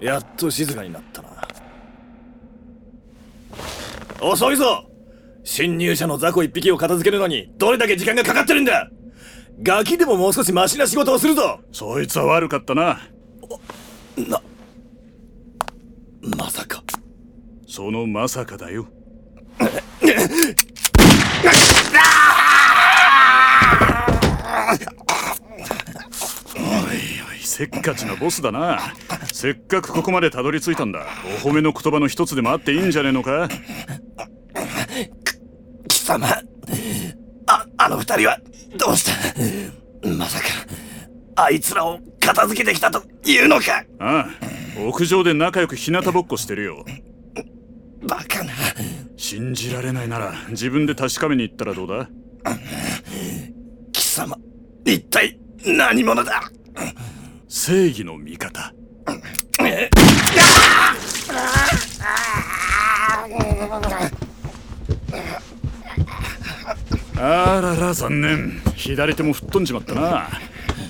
やっと静かになったな。遅いぞ。侵入者の雑魚一匹を片付けるのにどれだけ時間がかかってるんだ。ガキでももう少しマシな仕事をするぞ。そいつは悪かったな。なまさか。そのまさかだよ。おいおいせっかちなボスだなせっかくここまでたどり着いたんだ。お褒めの言葉の一つでもあっていいんじゃねえのか？貴様ああの二人はどうした？まさかあいつらを片付けてきたというのか？ああ屋上で仲良く日向ぼっこしてるよ。バカな。信じられないなら自分で確かめに行ったらどうだ？貴様一体何者だ？正義の味方あらら残念。左手も吹っ飛んじまったな。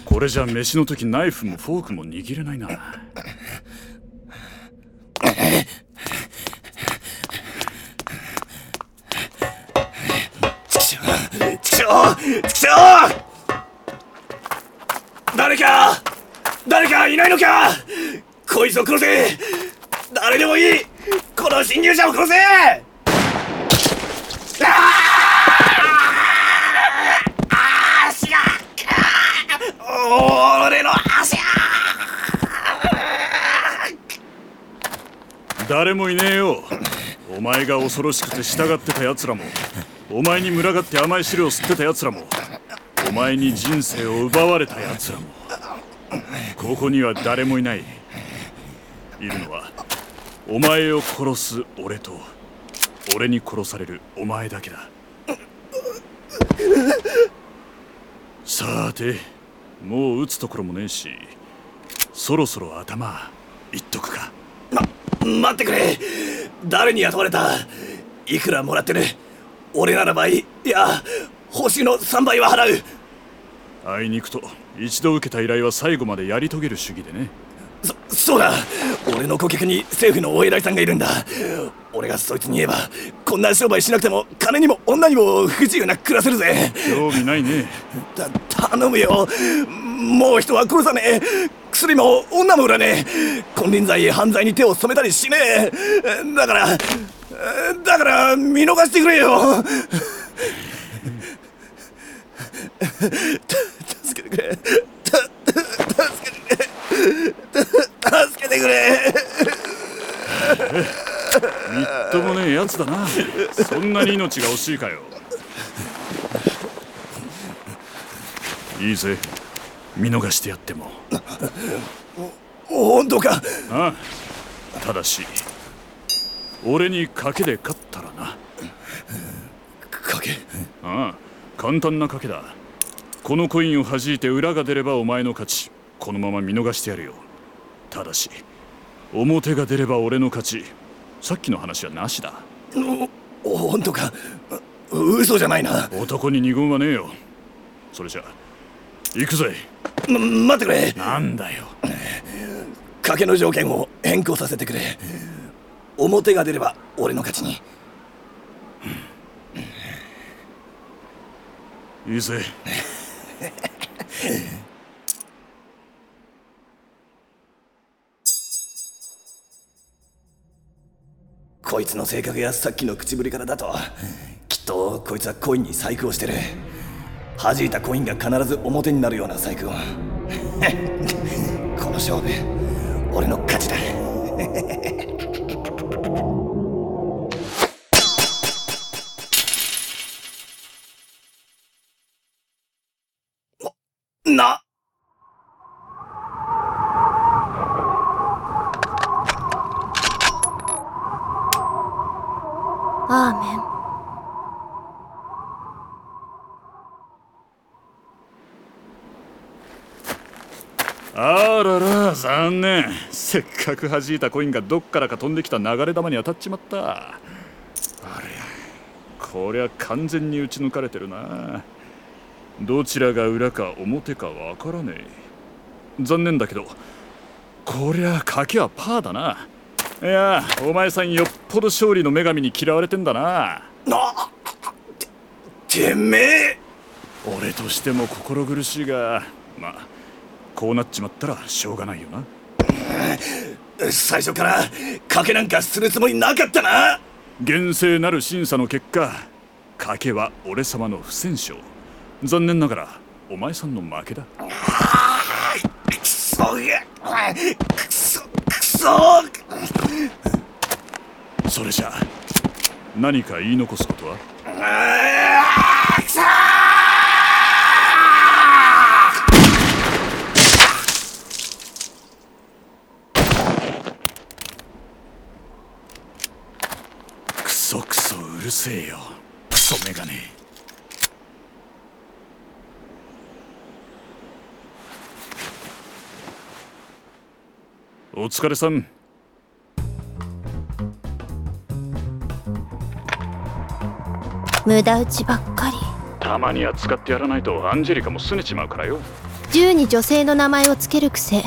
これじゃ飯の時ナイフもフォークも握れないな。ちくしょうちくしょうちくしょう誰かいないのか？こいつを殺せ！誰でもいい！この侵入者を殺せ！ああ足が俺の足が誰もいねえよ。お前が恐ろしくて従ってた奴らも。お前に群がって甘い汁を吸ってた奴らも。お前に人生を奪われた奴らも。ここには誰もいない。いるのはお前を殺す俺と俺に殺されるお前だけだ。さてもう撃つところもねえしそろそろ頭いっとくか。ま待ってくれ。誰に雇われた。いくらもらってる。俺ならばいいや報酬の3倍は払う。あいにくと一度受けた依頼は最後までやり遂げる主義でね。そそうだ。俺の顧客に政府のお偉いさんがいるんだ。俺がそいつに言えばこんな商売しなくても金にも女にも不自由なく暮らせるぜ。興味ないね。た頼むよ。もう人は殺さねえ。薬も女も売らねえ。金輪際犯罪に手を染めたりしねえ。だからだから見逃してくれよ くれた助けてくれ。助けてくれ。みっともねえやつだな。そんなに命が惜しいかよ。いいぜ。見逃してやっても。本当か。ああ。ただし俺に賭けで勝ったらな。賭け？ああ簡単な賭けだこのコインを弾いて裏が出ればお前の勝ち。このまま見逃してやるよ。ただし表が出れば俺の勝ち。さっきの話はなしだ。お本当か？う嘘じゃないな。男に二言はねえよ。それじゃ行くぜ。ま待ってくれ。なんだよ。賭けの条件を変更させてくれ。表が出れば俺の勝ちに。いいぜ こいつの性格やさっきの口ぶりからだときっとこいつはコインに細工をしてる。弾いたコインが必ず表になるような細工を。この勝負俺の勝ちだ なアーメン。あらら残念。せっかく弾いたコインがどっからか飛んできた流れ弾に当たっちまった。ありゃこりゃ完全に打ち抜かれてるな。どちらが裏か表かわからねえ。残念だけどこりゃ賭けはパーだな。いやお前さんよっぽど勝利の女神に嫌われてんだな。なててめえ。俺としても心苦しいがまあこうなっちまったらしょうがないよな。最初から賭けなんかするつもりなかったな。厳正なる審査の結果賭けは俺様の不戦勝。残念ながらお前さんの負けだ。くそがくそくそそれじゃ何か言い残すことは？あーくそクソクソうるせえよ。クソメガネ。お疲れさん。無駄打ちばっかり。たまには使ってやらないとアンジェリカも拗ねちまうからよ。銃に女性の名前をつける癖。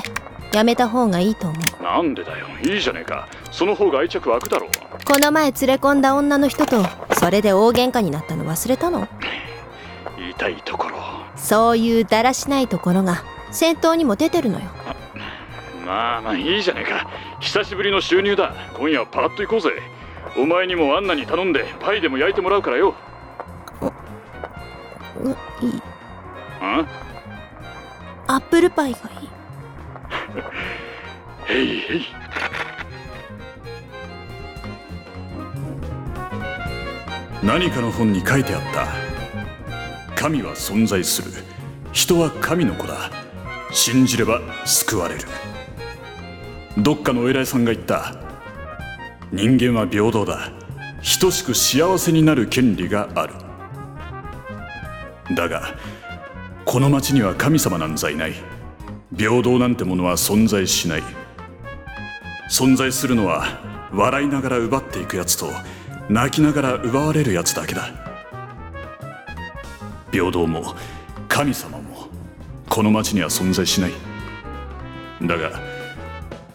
やめた方がいいと思う。なんでだよ。いいじゃねえか。その方が愛着湧くだろう。この前連れ込んだ女の人とそれで大喧嘩になったの忘れたの？痛いところ。そういうだらしないところが戦闘にも出てるのよ。まあまあいいじゃねえか。久しぶりの収入だ。今夜はパラッと行こうぜお前にもアンナに頼んでパイでも焼いてもらうからよ。ういい。あ？アップルパイがいい。へいへい。何かの本に書いてあった。神は存在する。人は神の子だ。信じれば救われる。どっかのお偉いさんが言った人間は平等だ。等しく幸せになる権利がある。だがこの町には神様なんざいない。平等なんてものは存在しない。存在するのは笑いながら奪っていくやつと泣きながら奪われるやつだけだ。平等も神様もこの町には存在しない。だが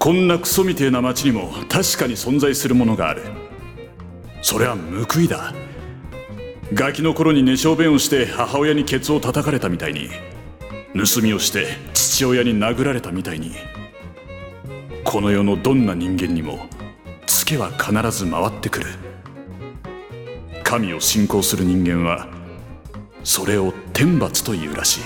こんなクソみてえな町にも確かに存在するものがある。それは報いだ。ガキの頃に寝小便をして母親にケツを叩かれたみたいに盗みをして父親に殴られたみたいにこの世のどんな人間にもツケは必ず回ってくる。神を信仰する人間はそれを天罰というらしい。